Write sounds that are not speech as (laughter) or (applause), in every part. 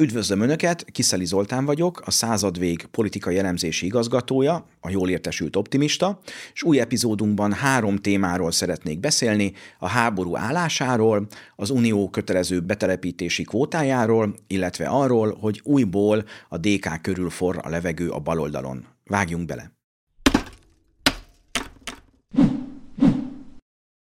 Üdvözlöm Önöket, Kiszeli Zoltán vagyok, a századvég politikai elemzési igazgatója, a jól értesült optimista, és új epizódunkban három témáról szeretnék beszélni, a háború állásáról, az unió kötelező betelepítési kvótájáról, illetve arról, hogy újból a DK körül forr a levegő a baloldalon. Vágjunk bele!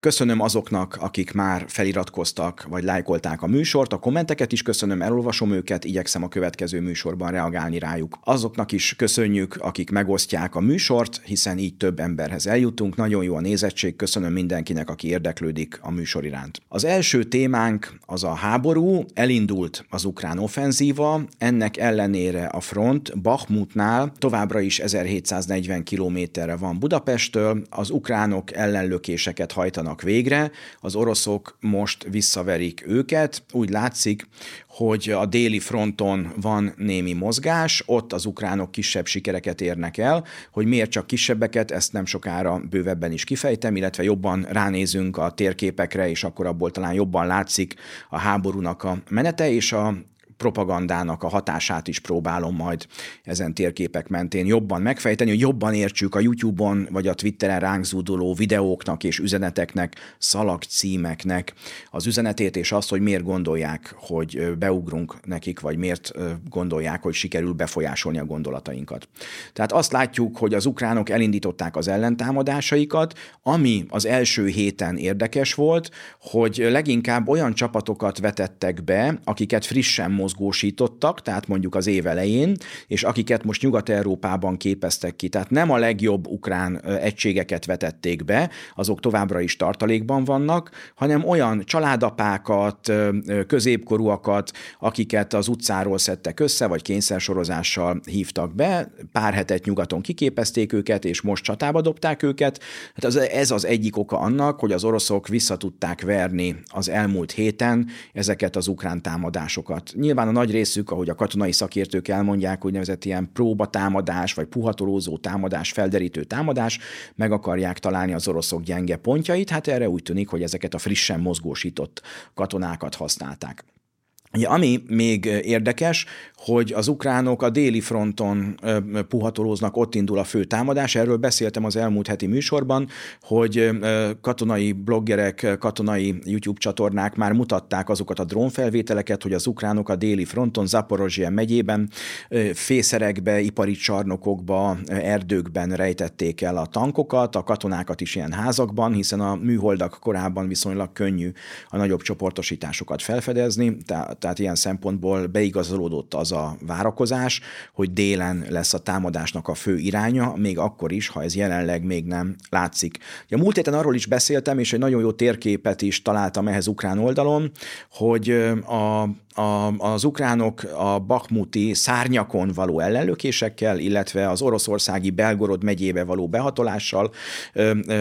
Köszönöm azoknak, akik már feliratkoztak vagy lájkolták a műsort, a kommenteket is köszönöm, elolvasom őket, igyekszem a következő műsorban reagálni rájuk. Azoknak is köszönjük, akik megosztják a műsort, hiszen így több emberhez eljutunk. Nagyon jó a nézettség, köszönöm mindenkinek, aki érdeklődik a műsor iránt. Az első témánk az a háború, elindult az ukrán offenzíva, ennek ellenére a front Bakhmutnál továbbra is 1740 kilométerre van Budapesttől, az ukránok ellenlökéseket hajtanak hajtanak végre, az oroszok most visszaverik őket. Úgy látszik, hogy a déli fronton van némi mozgás, ott az ukránok kisebb sikereket érnek el, hogy miért csak kisebbeket, ezt nem sokára bővebben is kifejtem, illetve jobban ránézünk a térképekre, és akkor abból talán jobban látszik a háborúnak a menete, és a propagandának a hatását is próbálom majd ezen térképek mentén jobban megfejteni, hogy jobban értsük a YouTube-on vagy a Twitteren ránk zúduló videóknak és üzeneteknek, szalagcímeknek az üzenetét, és azt, hogy miért gondolják, hogy beugrunk nekik, vagy miért gondolják, hogy sikerül befolyásolni a gondolatainkat. Tehát azt látjuk, hogy az ukránok elindították az ellentámadásaikat, ami az első héten érdekes volt, hogy leginkább olyan csapatokat vetettek be, akiket frissen mozgósítottak, tehát mondjuk az év elején, és akiket most Nyugat-Európában képeztek ki. Tehát nem a legjobb ukrán egységeket vetették be, azok továbbra is tartalékban vannak, hanem olyan családapákat, középkorúakat, akiket az utcáról szedtek össze, vagy kényszersorozással hívtak be, pár hetet nyugaton kiképezték őket, és most csatába dobták őket. Hát ez az egyik oka annak, hogy az oroszok visszatudták verni az elmúlt héten ezeket az ukrán támadásokat. Nyilván Nyilván a nagy részük, ahogy a katonai szakértők elmondják, úgynevezett ilyen próbatámadás, vagy puhatolózó támadás, felderítő támadás, meg akarják találni az oroszok gyenge pontjait, hát erre úgy tűnik, hogy ezeket a frissen mozgósított katonákat használták. Ugye, ami még érdekes, hogy az ukránok a déli fronton puhatolóznak, ott indul a fő támadás. Erről beszéltem az elmúlt heti műsorban, hogy katonai bloggerek, katonai YouTube csatornák már mutatták azokat a drónfelvételeket, hogy az ukránok a déli fronton, Zaporozsia megyében, fészerekbe, ipari csarnokokba, erdőkben rejtették el a tankokat, a katonákat is ilyen házakban, hiszen a műholdak korábban viszonylag könnyű a nagyobb csoportosításokat felfedezni, tehát tehát ilyen szempontból beigazolódott az a várakozás, hogy délen lesz a támadásnak a fő iránya, még akkor is, ha ez jelenleg még nem látszik. A múlt héten arról is beszéltem, és egy nagyon jó térképet is találtam ehhez ukrán oldalon, hogy a a, az ukránok a bakmuti szárnyakon való ellenlökésekkel, illetve az oroszországi Belgorod megyébe való behatolással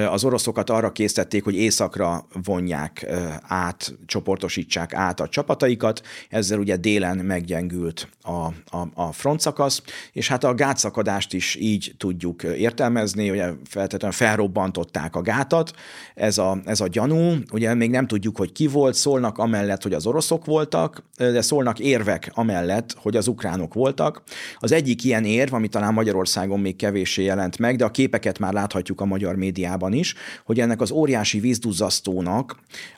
az oroszokat arra készítették, hogy északra vonják át, csoportosítsák át a csapataikat, ezzel ugye délen meggyengült a, a, a frontszakasz, és hát a gátszakadást is így tudjuk értelmezni, ugye feltétlenül felrobbantották a gátat, ez a, ez a gyanú, ugye még nem tudjuk, hogy ki volt, szólnak amellett, hogy az oroszok voltak, de szólnak érvek amellett, hogy az ukránok voltak. Az egyik ilyen érv, ami talán Magyarországon még kevéssé jelent meg, de a képeket már láthatjuk a magyar médiában is, hogy ennek az óriási vízduzzasztónak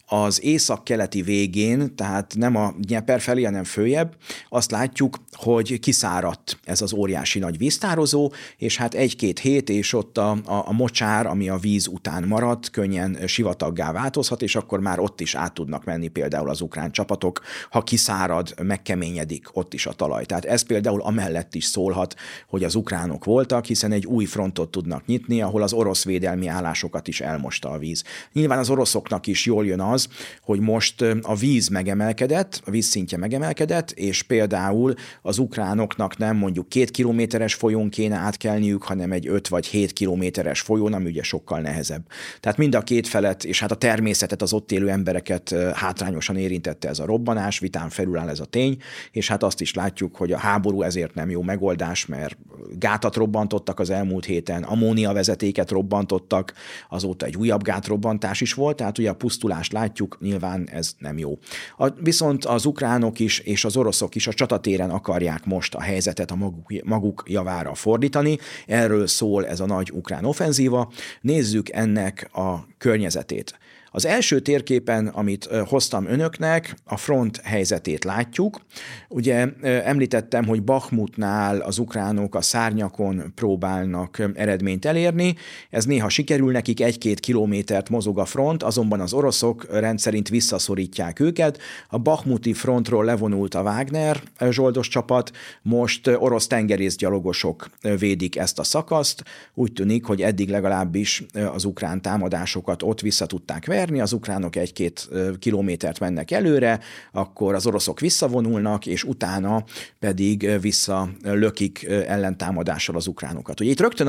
az észak-keleti végén, tehát nem a Nyeper felé, hanem följebb, azt látjuk, hogy kiszáradt ez az óriási nagy víztározó, és hát egy-két hét, és ott a, a, a mocsár, ami a víz után maradt, könnyen sivataggá változhat, és akkor már ott is át tudnak menni például az ukrán csapatok, ha kiszárad, megkeményedik ott is a talaj. Tehát ez például amellett is szólhat, hogy az ukránok voltak, hiszen egy új frontot tudnak nyitni, ahol az orosz védelmi állásokat is elmosta a víz. Nyilván az oroszoknak is jól jön az, az, hogy most a víz megemelkedett, a vízszintje megemelkedett, és például az ukránoknak nem mondjuk két kilométeres folyón kéne átkelniük, hanem egy öt vagy hét kilométeres folyón, ami ugye sokkal nehezebb. Tehát mind a két felet, és hát a természetet, az ott élő embereket hátrányosan érintette ez a robbanás, vitán felül áll ez a tény, és hát azt is látjuk, hogy a háború ezért nem jó megoldás, mert gátat robbantottak az elmúlt héten, ammónia vezetéket robbantottak, azóta egy újabb gátrobbantás is volt, tehát ugye a pusztulást látjuk, nyilván ez nem jó. A, viszont az ukránok is és az oroszok is a csatatéren akarják most a helyzetet a maguk, maguk javára fordítani. Erről szól ez a nagy ukrán offenzíva. Nézzük ennek a környezetét. Az első térképen, amit hoztam önöknek, a front helyzetét látjuk. Ugye említettem, hogy Bakhmutnál az ukránok a szárnyakon próbálnak eredményt elérni. Ez néha sikerül nekik, egy-két kilométert mozog a front, azonban az oroszok rendszerint visszaszorítják őket. A Bakhmuti frontról levonult a Wagner zsoldos csapat, most orosz tengerészgyalogosok védik ezt a szakaszt. Úgy tűnik, hogy eddig legalábbis az ukrán támadásokat ott vissza tudták verni, verni, az ukránok egy-két kilométert mennek előre, akkor az oroszok visszavonulnak, és utána pedig visszalökik ellentámadással az ukránokat. Ugye itt rögtön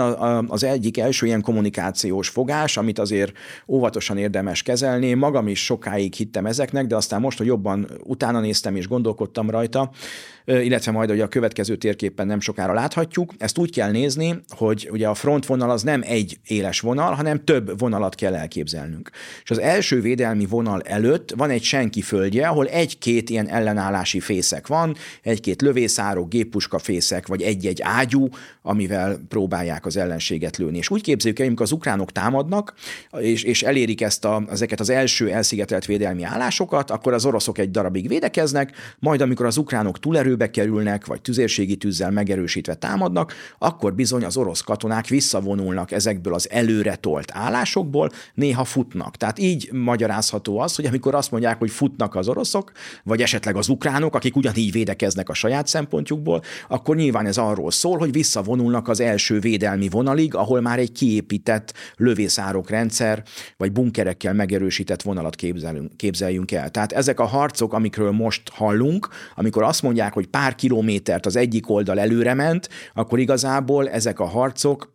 az egyik első ilyen kommunikációs fogás, amit azért óvatosan érdemes kezelni, magam is sokáig hittem ezeknek, de aztán most, hogy jobban utána néztem és gondolkodtam rajta, illetve majd hogy a következő térképen nem sokára láthatjuk. Ezt úgy kell nézni, hogy ugye a frontvonal az nem egy éles vonal, hanem több vonalat kell elképzelnünk. És az első védelmi vonal előtt van egy senki földje, ahol egy-két ilyen ellenállási fészek van, egy-két lövészárok, géppuska fészek, vagy egy-egy ágyú, amivel próbálják az ellenséget lőni. És úgy képzeljük el, amikor az ukránok támadnak, és, és elérik ezt a, ezeket az első elszigetelt védelmi állásokat, akkor az oroszok egy darabig védekeznek, majd amikor az ukránok túlerő erőbe kerülnek, vagy tüzérségi tűzzel megerősítve támadnak, akkor bizony az orosz katonák visszavonulnak ezekből az előre tolt állásokból, néha futnak. Tehát így magyarázható az, hogy amikor azt mondják, hogy futnak az oroszok, vagy esetleg az ukránok, akik ugyanígy védekeznek a saját szempontjukból, akkor nyilván ez arról szól, hogy visszavonulnak az első védelmi vonalig, ahol már egy kiépített lövészárok rendszer, vagy bunkerekkel megerősített vonalat képzelünk, képzeljünk el. Tehát ezek a harcok, amikről most hallunk, amikor azt mondják, hogy pár kilométert az egyik oldal előre ment, akkor igazából ezek a harcok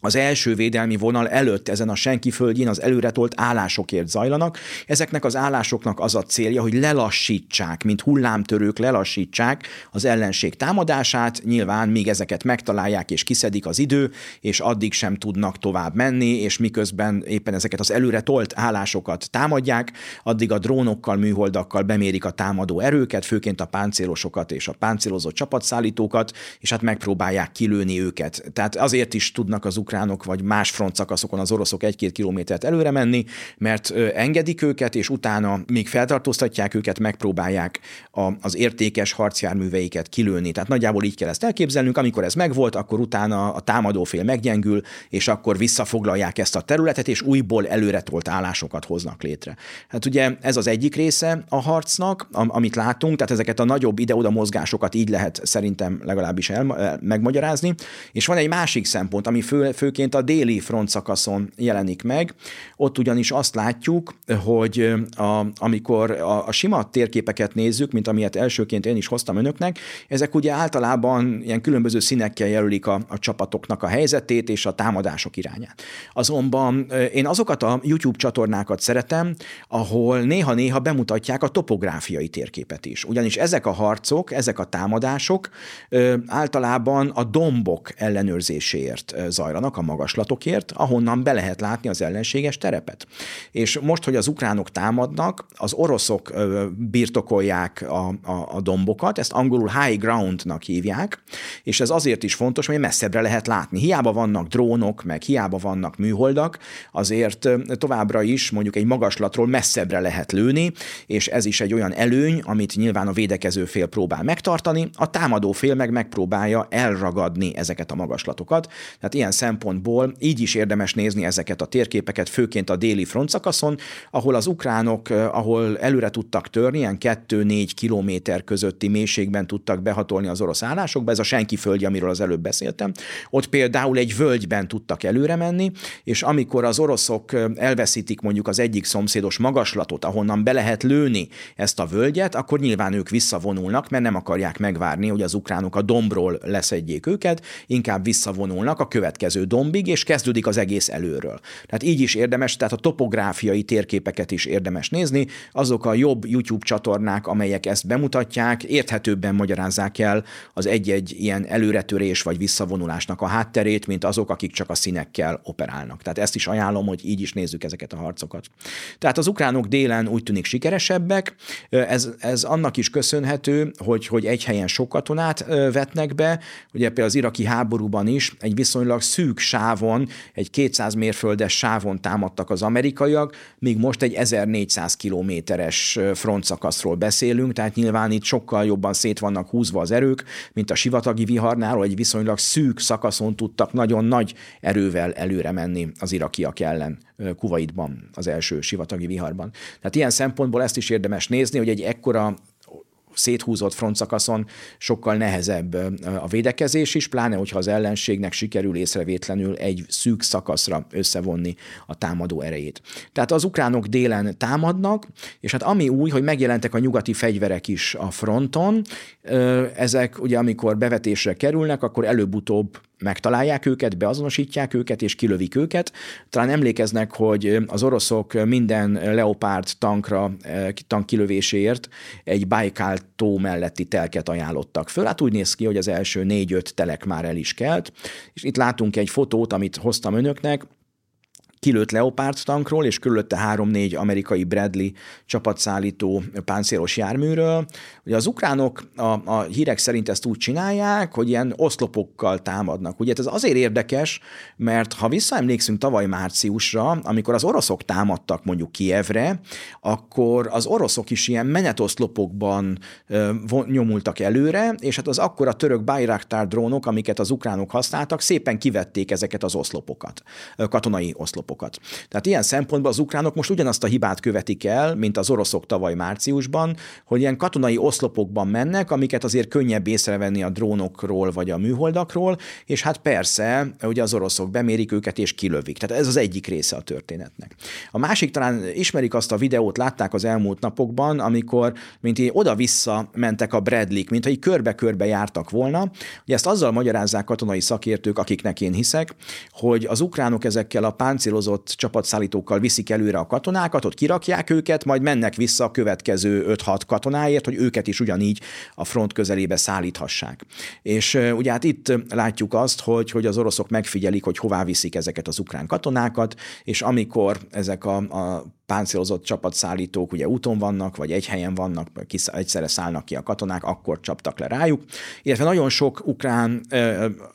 az első védelmi vonal előtt ezen a senki földjén az előretolt állásokért zajlanak. Ezeknek az állásoknak az a célja, hogy lelassítsák, mint hullámtörők lelassítsák az ellenség támadását, nyilván míg ezeket megtalálják és kiszedik az idő, és addig sem tudnak tovább menni, és miközben éppen ezeket az előre tolt állásokat támadják, addig a drónokkal, műholdakkal bemérik a támadó erőket, főként a páncélosokat és a páncélozott csapatszállítókat, és hát megpróbálják kilőni őket. Tehát azért is tudnak az ukránok vagy más frontszakaszokon az oroszok egy-két kilométert előre menni, mert engedik őket, és utána még feltartóztatják őket, megpróbálják a, az értékes harcjárműveiket kilőni. Tehát nagyjából így kell ezt elképzelnünk, amikor ez megvolt, akkor utána a támadófél meggyengül, és akkor visszafoglalják ezt a területet, és újból előretolt állásokat hoznak létre. Hát ugye ez az egyik része a harcnak, amit látunk, tehát ezeket a nagyobb ide-oda mozgásokat így lehet szerintem legalábbis el, megmagyarázni. És van egy másik szempont, ami fő, főként a déli front szakaszon jelenik meg. Ott ugyanis azt látjuk, hogy a, amikor a, a sima térképeket nézzük, mint amilyet elsőként én is hoztam önöknek, ezek ugye általában ilyen különböző színekkel jelölik a, a csapatoknak a helyzetét és a támadások irányát. Azonban én azokat a YouTube csatornákat szeretem, ahol néha-néha bemutatják a topográfiai térképet is. Ugyanis ezek a harcok, ezek a támadások általában a dombok ellenőrzéséért zajlanak, a magaslatokért, ahonnan be lehet látni az ellenséges terepet. És most, hogy az ukránok támadnak, az oroszok birtokolják a, a, a dombokat, ezt angolul high groundnak hívják, és ez azért is fontos, mert messzebbre lehet látni. Hiába vannak drónok, meg hiába vannak műholdak, azért továbbra is mondjuk egy magaslatról messzebbre lehet lőni, és ez is egy olyan előny, amit nyilván a védekező fél próbál megtartani, a támadó fél meg megpróbálja elragadni ezeket a magaslatokat. Tehát ilyen szempontból szempontból így is érdemes nézni ezeket a térképeket, főként a déli frontszakaszon, ahol az ukránok, eh, ahol előre tudtak törni, ilyen 2-4 kilométer közötti mélységben tudtak behatolni az orosz állásokba, ez a senki földje, amiről az előbb beszéltem. Ott például egy völgyben tudtak előre menni, és amikor az oroszok eh, elveszítik mondjuk az egyik szomszédos magaslatot, ahonnan be lehet lőni ezt a völgyet, akkor nyilván ők visszavonulnak, mert nem akarják megvárni, hogy az ukránok a dombról leszedjék őket, inkább visszavonulnak a következő dombig, és kezdődik az egész előről. Tehát így is érdemes, tehát a topográfiai térképeket is érdemes nézni, azok a jobb YouTube csatornák, amelyek ezt bemutatják, érthetőbben magyarázzák el az egy-egy ilyen előretörés vagy visszavonulásnak a hátterét, mint azok, akik csak a színekkel operálnak. Tehát ezt is ajánlom, hogy így is nézzük ezeket a harcokat. Tehát az ukránok délen úgy tűnik sikeresebbek, ez, ez annak is köszönhető, hogy, hogy egy helyen sok katonát vetnek be, ugye például az iraki háborúban is egy viszonylag szűk sávon, egy 200 mérföldes sávon támadtak az amerikaiak, míg most egy 1400 kilométeres frontszakaszról beszélünk, tehát nyilván itt sokkal jobban szét vannak húzva az erők, mint a sivatagi viharnál, egy viszonylag szűk szakaszon tudtak nagyon nagy erővel előre menni az irakiak ellen Kuwaitban, az első sivatagi viharban. Tehát ilyen szempontból ezt is érdemes nézni, hogy egy ekkora széthúzott frontszakaszon sokkal nehezebb a védekezés is, pláne hogyha az ellenségnek sikerül észrevétlenül egy szűk szakaszra összevonni a támadó erejét. Tehát az ukránok délen támadnak, és hát ami új, hogy megjelentek a nyugati fegyverek is a fronton, ezek ugye amikor bevetésre kerülnek, akkor előbb-utóbb megtalálják őket, beazonosítják őket, és kilövik őket. Talán emlékeznek, hogy az oroszok minden Leopard tankra, tank kilövéséért egy Baikal tó melletti telket ajánlottak föl. Hát úgy néz ki, hogy az első négy-öt telek már el is kelt. És itt látunk egy fotót, amit hoztam önöknek, kilőtt Leopard tankról, és körülötte három-négy amerikai Bradley csapatszállító páncélos járműről. Ugye az ukránok a, a hírek szerint ezt úgy csinálják, hogy ilyen oszlopokkal támadnak. Ugye ez azért érdekes, mert ha visszaemlékszünk tavaly márciusra, amikor az oroszok támadtak mondjuk Kievre, akkor az oroszok is ilyen menetoszlopokban ö, nyomultak előre, és hát az akkor török Bayraktar drónok, amiket az ukránok használtak, szépen kivették ezeket az oszlopokat, katonai oszlopokat oszlopokat. Tehát ilyen szempontból az ukránok most ugyanazt a hibát követik el, mint az oroszok tavaly márciusban, hogy ilyen katonai oszlopokban mennek, amiket azért könnyebb észrevenni a drónokról vagy a műholdakról, és hát persze, ugye az oroszok bemérik őket és kilövik. Tehát ez az egyik része a történetnek. A másik talán ismerik azt a videót, látták az elmúlt napokban, amikor mint így oda-vissza mentek a Bradley-k, mint hogy körbe-körbe jártak volna. Ugye ezt azzal magyarázzák katonai szakértők, akiknek én hiszek, hogy az ukránok ezekkel a páncélos beállítozott csapatszállítókkal viszik előre a katonákat, ott kirakják őket, majd mennek vissza a következő 5-6 katonáért, hogy őket is ugyanígy a front közelébe szállíthassák. És ugye hát itt látjuk azt, hogy, hogy az oroszok megfigyelik, hogy hová viszik ezeket az ukrán katonákat, és amikor ezek a, a páncélozott csapatszállítók ugye úton vannak, vagy egy helyen vannak, egyszerre szállnak ki a katonák, akkor csaptak le rájuk. Illetve nagyon sok ukrán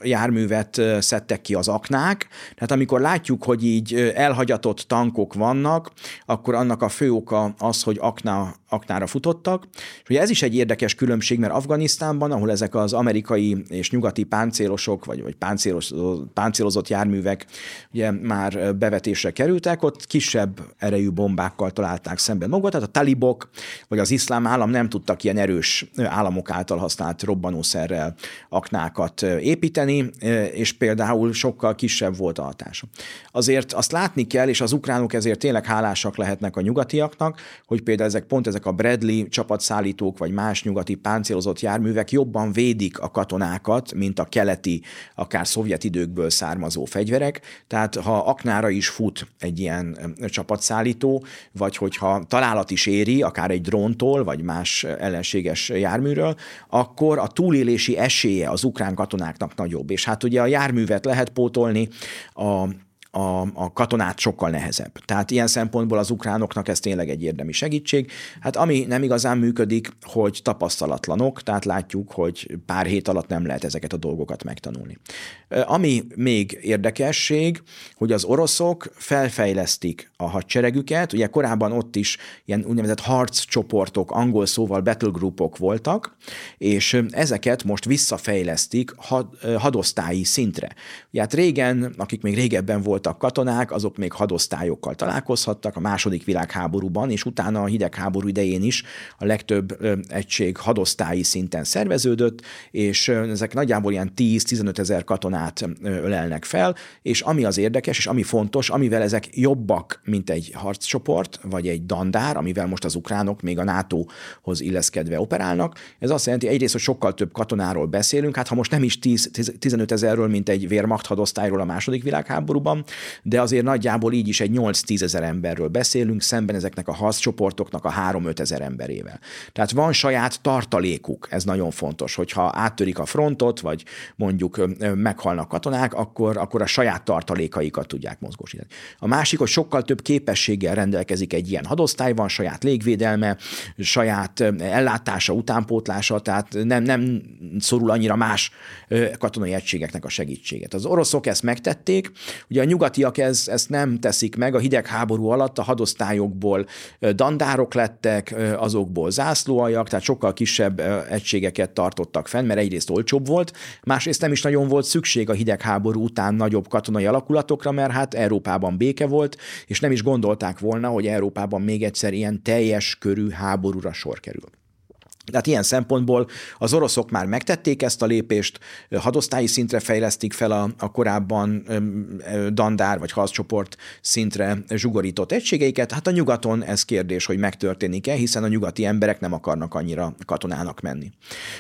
járművet szedtek ki az aknák, tehát amikor látjuk, hogy így elhagyatott tankok vannak, akkor annak a fő oka az, hogy akna, aknára futottak. És ugye ez is egy érdekes különbség, mert Afganisztánban, ahol ezek az amerikai és nyugati páncélosok, vagy, vagy páncélozott, páncélozott járművek ugye már bevetésre kerültek, ott kisebb erejű bombákkal találták szemben magukat, tehát a talibok vagy az iszlám állam nem tudtak ilyen erős államok által használt robbanószerrel aknákat építeni, és például sokkal kisebb volt a hatása. Azért azt látni kell, és az ukránok ezért tényleg hálásak lehetnek a nyugatiaknak, hogy például ezek pont ezek a Bradley csapatszállítók, vagy más nyugati páncélozott járművek jobban védik a katonákat, mint a keleti, akár szovjet időkből származó fegyverek. Tehát ha aknára is fut egy ilyen csapatszállító, vagy hogyha találat is éri, akár egy dróntól, vagy más ellenséges járműről, akkor a túlélési esélye az ukrán katonáknak nagyobb. És hát ugye a járművet lehet pótolni, a, a, a katonát sokkal nehezebb. Tehát ilyen szempontból az ukránoknak ez tényleg egy érdemi segítség. Hát ami nem igazán működik, hogy tapasztalatlanok, tehát látjuk, hogy pár hét alatt nem lehet ezeket a dolgokat megtanulni. Ami még érdekesség, hogy az oroszok felfejlesztik a hadseregüket, ugye korábban ott is ilyen úgynevezett harccsoportok, angol szóval battlegroupok voltak, és ezeket most visszafejlesztik had, hadosztályi szintre. Ugye hát régen, akik még régebben volt voltak katonák, azok még hadosztályokkal találkozhattak a második világháborúban, és utána a hidegháború idején is a legtöbb egység hadosztályi szinten szerveződött, és ezek nagyjából ilyen 10-15 ezer katonát ölelnek fel, és ami az érdekes, és ami fontos, amivel ezek jobbak, mint egy harccsoport, vagy egy dandár, amivel most az ukránok még a NATO-hoz illeszkedve operálnak, ez azt jelenti egyrészt, hogy sokkal több katonáról beszélünk, hát ha most nem is 10-15 ezerről, mint egy Wehrmacht hadosztályról a második világháborúban, de azért nagyjából így is egy 8-10 ezer emberről beszélünk, szemben ezeknek a harccsoportoknak a 3-5 ezer emberével. Tehát van saját tartalékuk, ez nagyon fontos, hogyha áttörik a frontot, vagy mondjuk meghalnak katonák, akkor, akkor a saját tartalékaikat tudják mozgósítani. A másik, hogy sokkal több képességgel rendelkezik egy ilyen hadosztály, van saját légvédelme, saját ellátása, utánpótlása, tehát nem, nem szorul annyira más katonai egységeknek a segítséget. Az oroszok ezt megtették, ugye a nyugatiak ez, ezt nem teszik meg, a hidegháború alatt a hadosztályokból dandárok lettek, azokból zászlóaljak, tehát sokkal kisebb egységeket tartottak fenn, mert egyrészt olcsóbb volt, másrészt nem is nagyon volt szükség a hidegháború után nagyobb katonai alakulatokra, mert hát Európában béke volt, és nem is gondolták volna, hogy Európában még egyszer ilyen teljes körű háborúra sor kerül. Tehát ilyen szempontból az oroszok már megtették ezt a lépést, hadosztályi szintre fejlesztik fel a, a korábban dandár vagy harccsoport szintre zsugorított egységeiket. Hát a nyugaton ez kérdés, hogy megtörténik-e, hiszen a nyugati emberek nem akarnak annyira katonának menni.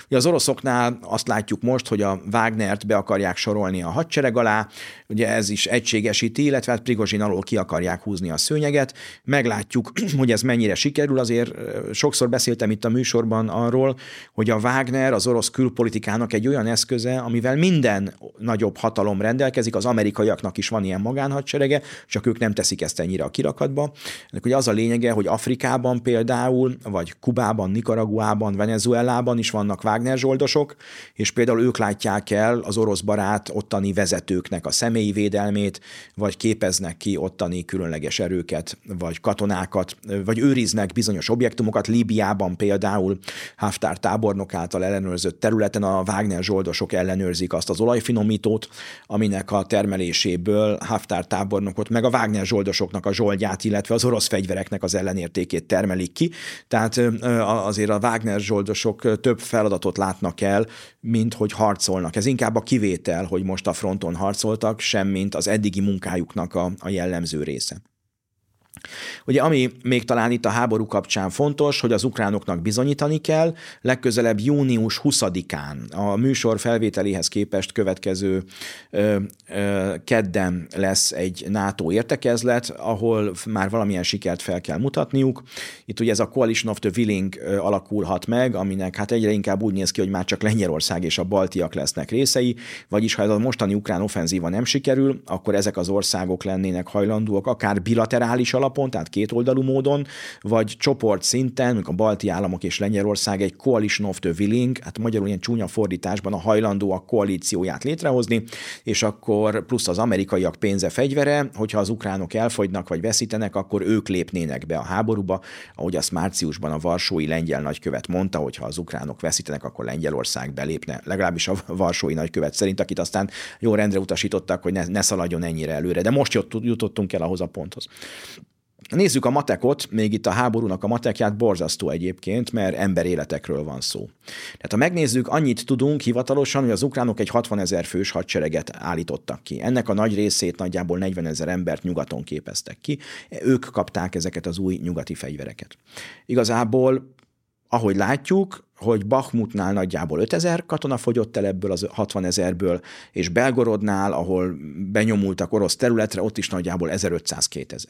Ugye az oroszoknál azt látjuk most, hogy a Wagnert be akarják sorolni a hadsereg alá, ugye ez is egységesíti, illetve hát Prigozsin alól ki akarják húzni a szőnyeget. Meglátjuk, (clears throat) hogy ez mennyire sikerül, azért sokszor beszéltem itt a műsorban arról, hogy a Wagner az orosz külpolitikának egy olyan eszköze, amivel minden nagyobb hatalom rendelkezik, az amerikaiaknak is van ilyen magánhadserege, csak ők nem teszik ezt ennyire a kirakatba. Ennek ugye az a lényege, hogy Afrikában például, vagy Kubában, Nicaraguában, Venezuelában is vannak Wagner zsoldosok, és például ők látják el az orosz barát ottani vezetőknek a személyi védelmét, vagy képeznek ki ottani különleges erőket, vagy katonákat, vagy őriznek bizonyos objektumokat. Líbiában például Haftár tábornok által ellenőrzött területen a Wagner zsoldosok ellenőrzik azt az olajfinomítót, aminek a termeléséből Haftár tábornokot, meg a Wagner zsoldosoknak a zsoldját, illetve az orosz fegyvereknek az ellenértékét termelik ki. Tehát azért a Wagner zsoldosok több feladatot látnak el, mint hogy harcolnak. Ez inkább a kivétel, hogy most a fronton harcoltak, semmint az eddigi munkájuknak a, a jellemző része. Ugye ami még talán itt a háború kapcsán fontos, hogy az ukránoknak bizonyítani kell, legközelebb június 20-án a műsor felvételéhez képest következő ö, ö, kedden lesz egy NATO értekezlet, ahol már valamilyen sikert fel kell mutatniuk. Itt ugye ez a Coalition of the Willing alakulhat meg, aminek hát egyre inkább úgy néz ki, hogy már csak Lengyelország és a baltiak lesznek részei, vagyis ha ez a mostani ukrán offenzíva nem sikerül, akkor ezek az országok lennének hajlandóak akár bilaterális alap alapon, tehát kétoldalú módon, vagy csoport szinten, a balti államok és Lengyelország egy coalition of the willing, hát magyarul ilyen csúnya fordításban a hajlandó a koalícióját létrehozni, és akkor plusz az amerikaiak pénze fegyvere, hogyha az ukránok elfogynak vagy veszítenek, akkor ők lépnének be a háborúba, ahogy azt márciusban a varsói lengyel nagykövet mondta, hogy ha az ukránok veszítenek, akkor Lengyelország belépne, legalábbis a varsói nagykövet szerint, akit aztán jó rendre utasítottak, hogy ne, ne szaladjon ennyire előre. De most jutottunk el ahhoz a ponthoz. Nézzük a matekot, még itt a háborúnak a matekját, borzasztó egyébként, mert emberéletekről van szó. Tehát ha megnézzük, annyit tudunk hivatalosan, hogy az ukránok egy 60 ezer fős hadsereget állítottak ki. Ennek a nagy részét nagyjából 40 ezer embert nyugaton képeztek ki. Ők kapták ezeket az új nyugati fegyvereket. Igazából ahogy látjuk, hogy Bakhmutnál nagyjából 5000 katona fogyott el ebből az 60 ezerből, és Belgorodnál, ahol benyomultak orosz területre, ott is nagyjából 1500-2000.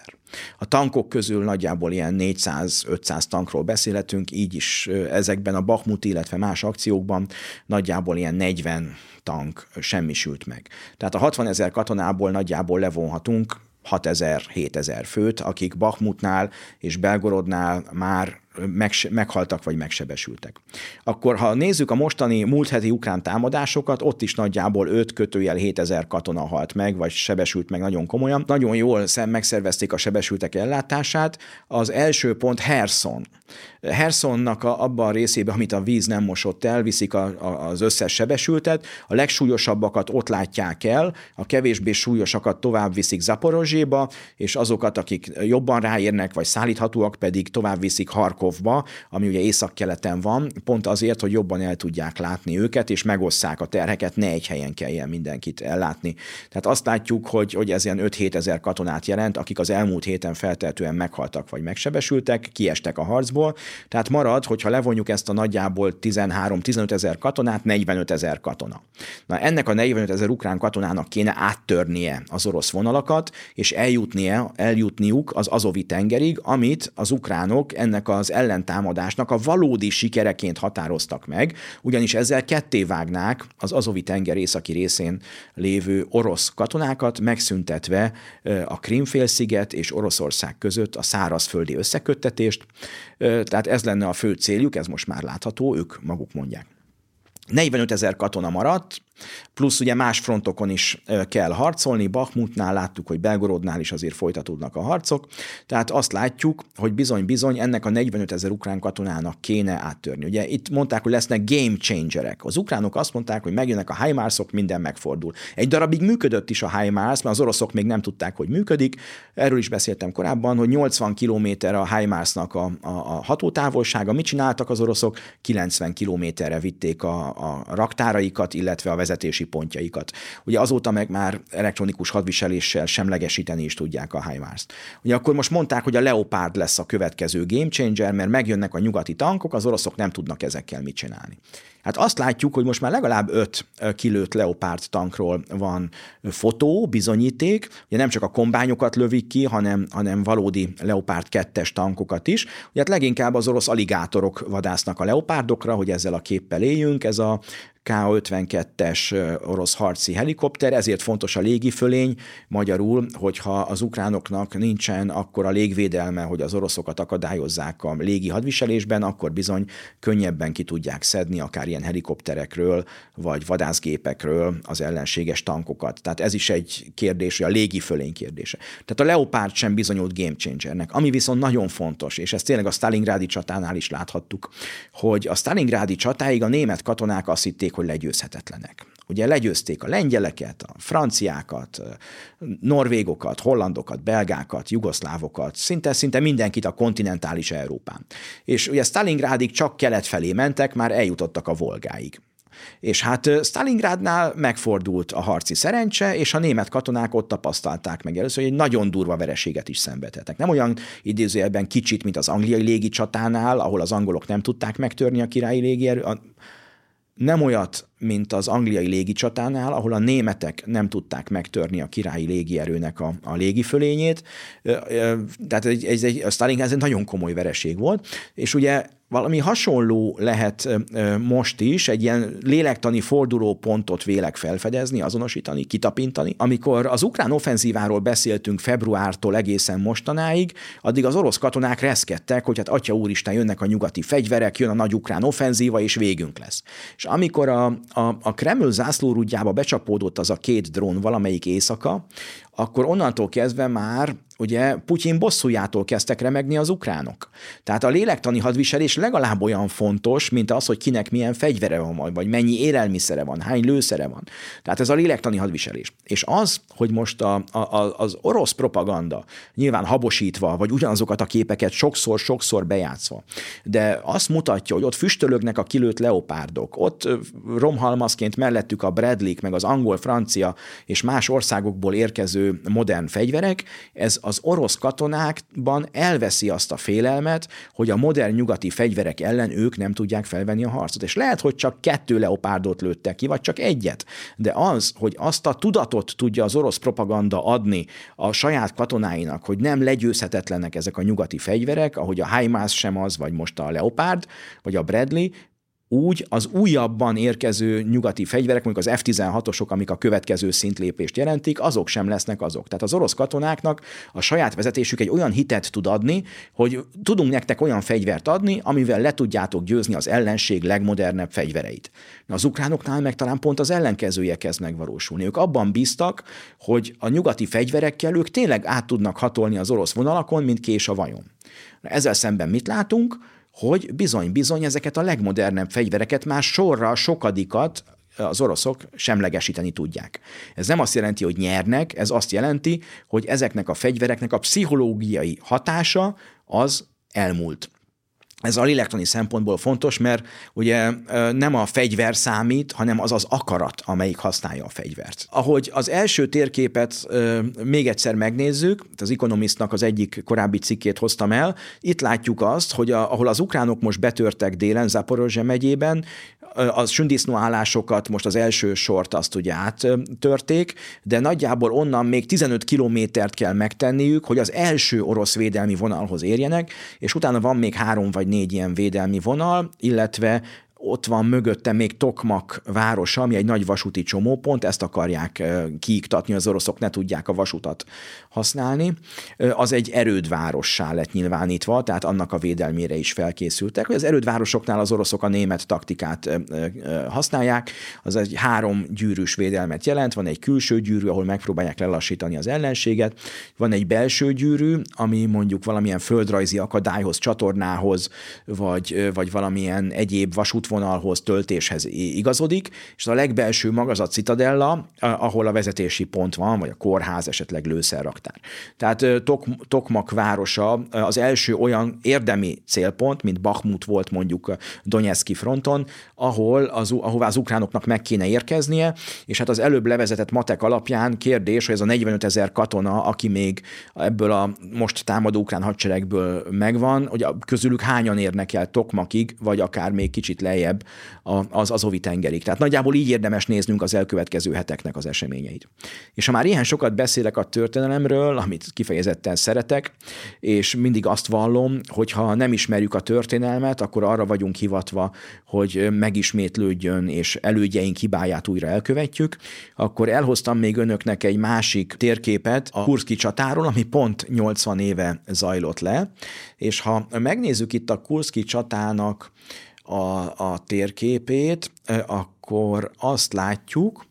A tankok közül nagyjából ilyen 400-500 tankról beszélhetünk, így is ezekben a Bakhmut, illetve más akciókban nagyjából ilyen 40 tank semmisült meg. Tehát a 60 ezer katonából nagyjából levonhatunk 6000-7000 főt, akik Bakhmutnál és Belgorodnál már meg, meghaltak vagy megsebesültek. Akkor ha nézzük a mostani múlt heti ukrán támadásokat, ott is nagyjából 5 kötőjel 7000 katona halt meg, vagy sebesült meg nagyon komolyan. Nagyon jól megszervezték a sebesültek ellátását. Az első pont Herson. Hersonnak a, abban a részében, amit a víz nem mosott el, viszik a, a, az összes sebesültet, a legsúlyosabbakat ott látják el, a kevésbé súlyosakat tovább viszik Zaporozséba, és azokat, akik jobban ráérnek, vagy szállíthatóak, pedig tovább viszik Harkovba, ami ugye északkeleten van, pont azért, hogy jobban el tudják látni őket, és megosszák a terheket, ne egy helyen kelljen mindenkit ellátni. Tehát azt látjuk, hogy, hogy ez ilyen 5-7 ezer katonát jelent, akik az elmúlt héten feltehetően meghaltak, vagy megsebesültek, kiestek a harcból, tehát marad, hogyha levonjuk ezt a nagyjából 13-15 ezer katonát, 45 ezer katona. Na ennek a 45 ezer ukrán katonának kéne áttörnie az orosz vonalakat, és eljutnie, eljutniuk az Azovi tengerig, amit az ukránok ennek az ellentámadásnak a valódi sikereként határoztak meg, ugyanis ezzel ketté vágnák az Azovi tenger északi részén lévő orosz katonákat, megszüntetve a Krimfélsziget és Oroszország között a szárazföldi összeköttetést, tehát ez lenne a fő céljuk, ez most már látható, ők maguk mondják. 45 ezer katona maradt, Plusz ugye más frontokon is kell harcolni, Bakhmutnál láttuk, hogy Belgorodnál is azért folytatódnak a harcok, tehát azt látjuk, hogy bizony-bizony ennek a 45 ezer ukrán katonának kéne áttörni. Ugye itt mondták, hogy lesznek game changerek. Az ukránok azt mondták, hogy megjönnek a HIMARS-ok, minden megfordul. Egy darabig működött is a HIMARS, mert az oroszok még nem tudták, hogy működik. Erről is beszéltem korábban, hogy 80 km a HIMARS-nak a, a, a hatótávolsága. Mit csináltak az oroszok? 90 kilométerre vitték a, a raktáraikat, illetve a vezetési pontjaikat. Ugye azóta meg már elektronikus hadviseléssel semlegesíteni is tudják a HIMARS-t. Ugye akkor most mondták, hogy a Leopard lesz a következő game changer, mert megjönnek a nyugati tankok, az oroszok nem tudnak ezekkel mit csinálni. Hát azt látjuk, hogy most már legalább öt kilőtt Leopard tankról van fotó, bizonyíték. Ugye nem csak a kombányokat lövik ki, hanem, hanem valódi Leopard 2-es tankokat is. Ugye hát leginkább az orosz aligátorok vadásznak a Leopardokra, hogy ezzel a képpel éljünk. Ez a K-52-es orosz harci helikopter, ezért fontos a légifölény, magyarul, hogyha az ukránoknak nincsen akkor a légvédelme, hogy az oroszokat akadályozzák a légi hadviselésben, akkor bizony könnyebben ki tudják szedni akár ilyen helikopterekről, vagy vadászgépekről az ellenséges tankokat. Tehát ez is egy kérdés, a légifölény kérdése. Tehát a Leopard sem bizonyult game changernek. Ami viszont nagyon fontos, és ezt tényleg a Stalingrádi csatánál is láthattuk, hogy a Stalingrádi csatáig a német katonák azt hitték, hogy legyőzhetetlenek. Ugye legyőzték a lengyeleket, a franciákat, norvégokat, hollandokat, belgákat, jugoszlávokat, szinte, szinte mindenkit a kontinentális Európán. És ugye Stalingrádig csak kelet felé mentek, már eljutottak a Volgáig. És hát Stalingrádnál megfordult a harci szerencse, és a német katonák ott tapasztalták meg először, hogy egy nagyon durva vereséget is szenvedhetnek. Nem olyan idézőjelben kicsit, mint az angliai légi csatánál, ahol az angolok nem tudták megtörni a királyi légierő, nem olyat, mint az angliai légicsatánál, ahol a németek nem tudták megtörni a királyi légierőnek a, a légifölényét. Tehát egy, egy, egy, a Stalingrad egy nagyon komoly vereség volt, és ugye valami hasonló lehet most is, egy ilyen lélektani fordulópontot vélek felfedezni, azonosítani, kitapintani. Amikor az ukrán offenzíváról beszéltünk februártól egészen mostanáig, addig az orosz katonák reszkedtek, hogy hát atya úristen, jönnek a nyugati fegyverek, jön a nagy ukrán offenzíva, és végünk lesz. És amikor a, a, a Kreml zászlórudjába becsapódott az a két drón valamelyik éjszaka, akkor onnantól kezdve már ugye Putyin bosszújától kezdtek remegni az ukránok. Tehát a lélektani hadviselés legalább olyan fontos, mint az, hogy kinek milyen fegyvere van, vagy mennyi élelmiszere van, hány lőszere van. Tehát ez a lélektani hadviselés. És az, hogy most a, a, az orosz propaganda nyilván habosítva, vagy ugyanazokat a képeket sokszor-sokszor bejátszva, de azt mutatja, hogy ott füstölögnek a kilőtt leopárdok, ott romhalmazként mellettük a Bradley, meg az angol, francia és más országokból érkező modern fegyverek, ez az orosz katonákban elveszi azt a félelmet, hogy a modern nyugati fegyverek ellen ők nem tudják felvenni a harcot. És lehet, hogy csak kettő leopárdot lőttek ki, vagy csak egyet. De az, hogy azt a tudatot tudja az orosz propaganda adni a saját katonáinak, hogy nem legyőzhetetlenek ezek a nyugati fegyverek, ahogy a HIMARS sem az, vagy most a Leopard, vagy a Bradley, úgy az újabban érkező nyugati fegyverek, mondjuk az F-16-osok, amik a következő szintlépést jelentik, azok sem lesznek azok. Tehát az orosz katonáknak a saját vezetésük egy olyan hitet tud adni, hogy tudunk nektek olyan fegyvert adni, amivel le tudjátok győzni az ellenség legmodernebb fegyvereit. Az ukránoknál meg talán pont az ellenkezője kezd megvalósulni. Ők abban bíztak, hogy a nyugati fegyverekkel ők tényleg át tudnak hatolni az orosz vonalakon, mint kés a vajon. Ezzel szemben mit látunk? Hogy bizony-bizony ezeket a legmodernebb fegyvereket már sorra sokadikat az oroszok semlegesíteni tudják. Ez nem azt jelenti, hogy nyernek, ez azt jelenti, hogy ezeknek a fegyvereknek a pszichológiai hatása az elmúlt. Ez a lélektani szempontból fontos, mert ugye nem a fegyver számít, hanem az az akarat, amelyik használja a fegyvert. Ahogy az első térképet még egyszer megnézzük, az Economistnak az egyik korábbi cikkét hoztam el, itt látjuk azt, hogy a, ahol az ukránok most betörtek délen, Zaporozse megyében, az sündisznó állásokat, most az első sort azt ugye áttörték, de nagyjából onnan még 15 kilométert kell megtenniük, hogy az első orosz védelmi vonalhoz érjenek, és utána van még három vagy négy ilyen védelmi vonal, illetve ott van mögötte még Tokmak városa, ami egy nagy vasúti csomópont, ezt akarják kiiktatni, az oroszok ne tudják a vasutat használni. Az egy erődvárossá lett nyilvánítva, tehát annak a védelmére is felkészültek. Az erődvárosoknál az oroszok a német taktikát használják, az egy három gyűrűs védelmet jelent, van egy külső gyűrű, ahol megpróbálják lelassítani az ellenséget, van egy belső gyűrű, ami mondjuk valamilyen földrajzi akadályhoz, csatornához, vagy, vagy valamilyen egyéb vasút útvonalhoz, töltéshez igazodik, és a legbelső maga az a citadella, ahol a vezetési pont van, vagy a kórház, esetleg lőszerraktár. Tehát Tok, Tokmak városa az első olyan érdemi célpont, mint Bakhmut volt mondjuk Donetszki fronton, ahol az, ahová az ukránoknak meg kéne érkeznie, és hát az előbb levezetett matek alapján kérdés, hogy ez a 45 ezer katona, aki még ebből a most támadó ukrán hadseregből megvan, hogy közülük hányan érnek el Tokmakig, vagy akár még kicsit lejjebb lejjebb az Azovi tengerig. Tehát nagyjából így érdemes néznünk az elkövetkező heteknek az eseményeit. És ha már ilyen sokat beszélek a történelemről, amit kifejezetten szeretek, és mindig azt vallom, hogy ha nem ismerjük a történelmet, akkor arra vagyunk hivatva, hogy megismétlődjön, és elődjeink hibáját újra elkövetjük, akkor elhoztam még önöknek egy másik térképet a Kurszki csatáról, ami pont 80 éve zajlott le, és ha megnézzük itt a Kurszki csatának a, a térképét, akkor azt látjuk,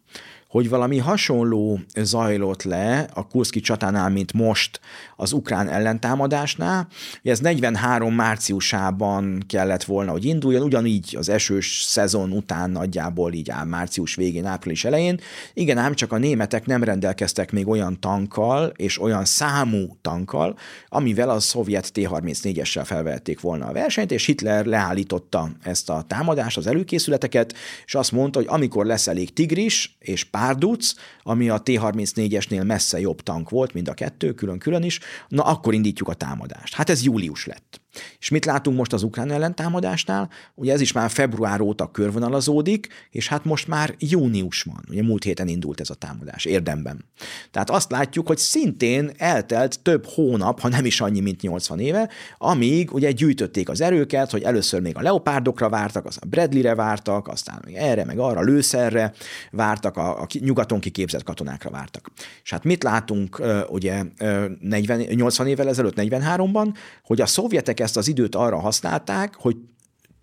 hogy valami hasonló zajlott le a Kurszki csatánál, mint most az ukrán ellentámadásnál. Ez 43 márciusában kellett volna, hogy induljon, ugyanígy az esős szezon után nagyjából így áll március végén, április elején. Igen, ám csak a németek nem rendelkeztek még olyan tankkal és olyan számú tankkal, amivel a szovjet T-34-essel felvették volna a versenyt, és Hitler leállította ezt a támadást, az előkészületeket, és azt mondta, hogy amikor lesz elég tigris és párduc, ami a T-34-esnél messze jobb tank volt, mind a kettő, külön-külön is, na akkor indítjuk a támadást. Hát ez július lett. És mit látunk most az ukrán ellentámadásnál? Ugye ez is már február óta körvonalazódik, és hát most már június van. Ugye múlt héten indult ez a támadás, érdemben. Tehát azt látjuk, hogy szintén eltelt több hónap, ha nem is annyi, mint 80 éve, amíg ugye gyűjtötték az erőket, hogy először még a leopárdokra vártak, aztán Bradleyre vártak, aztán még erre, meg arra, lőszerre vártak, a, a nyugaton kiképzett katonákra vártak. És hát mit látunk ugye 40, 80 évvel ezelőtt, 43-ban, hogy a szovjetek ezt az időt arra használták, hogy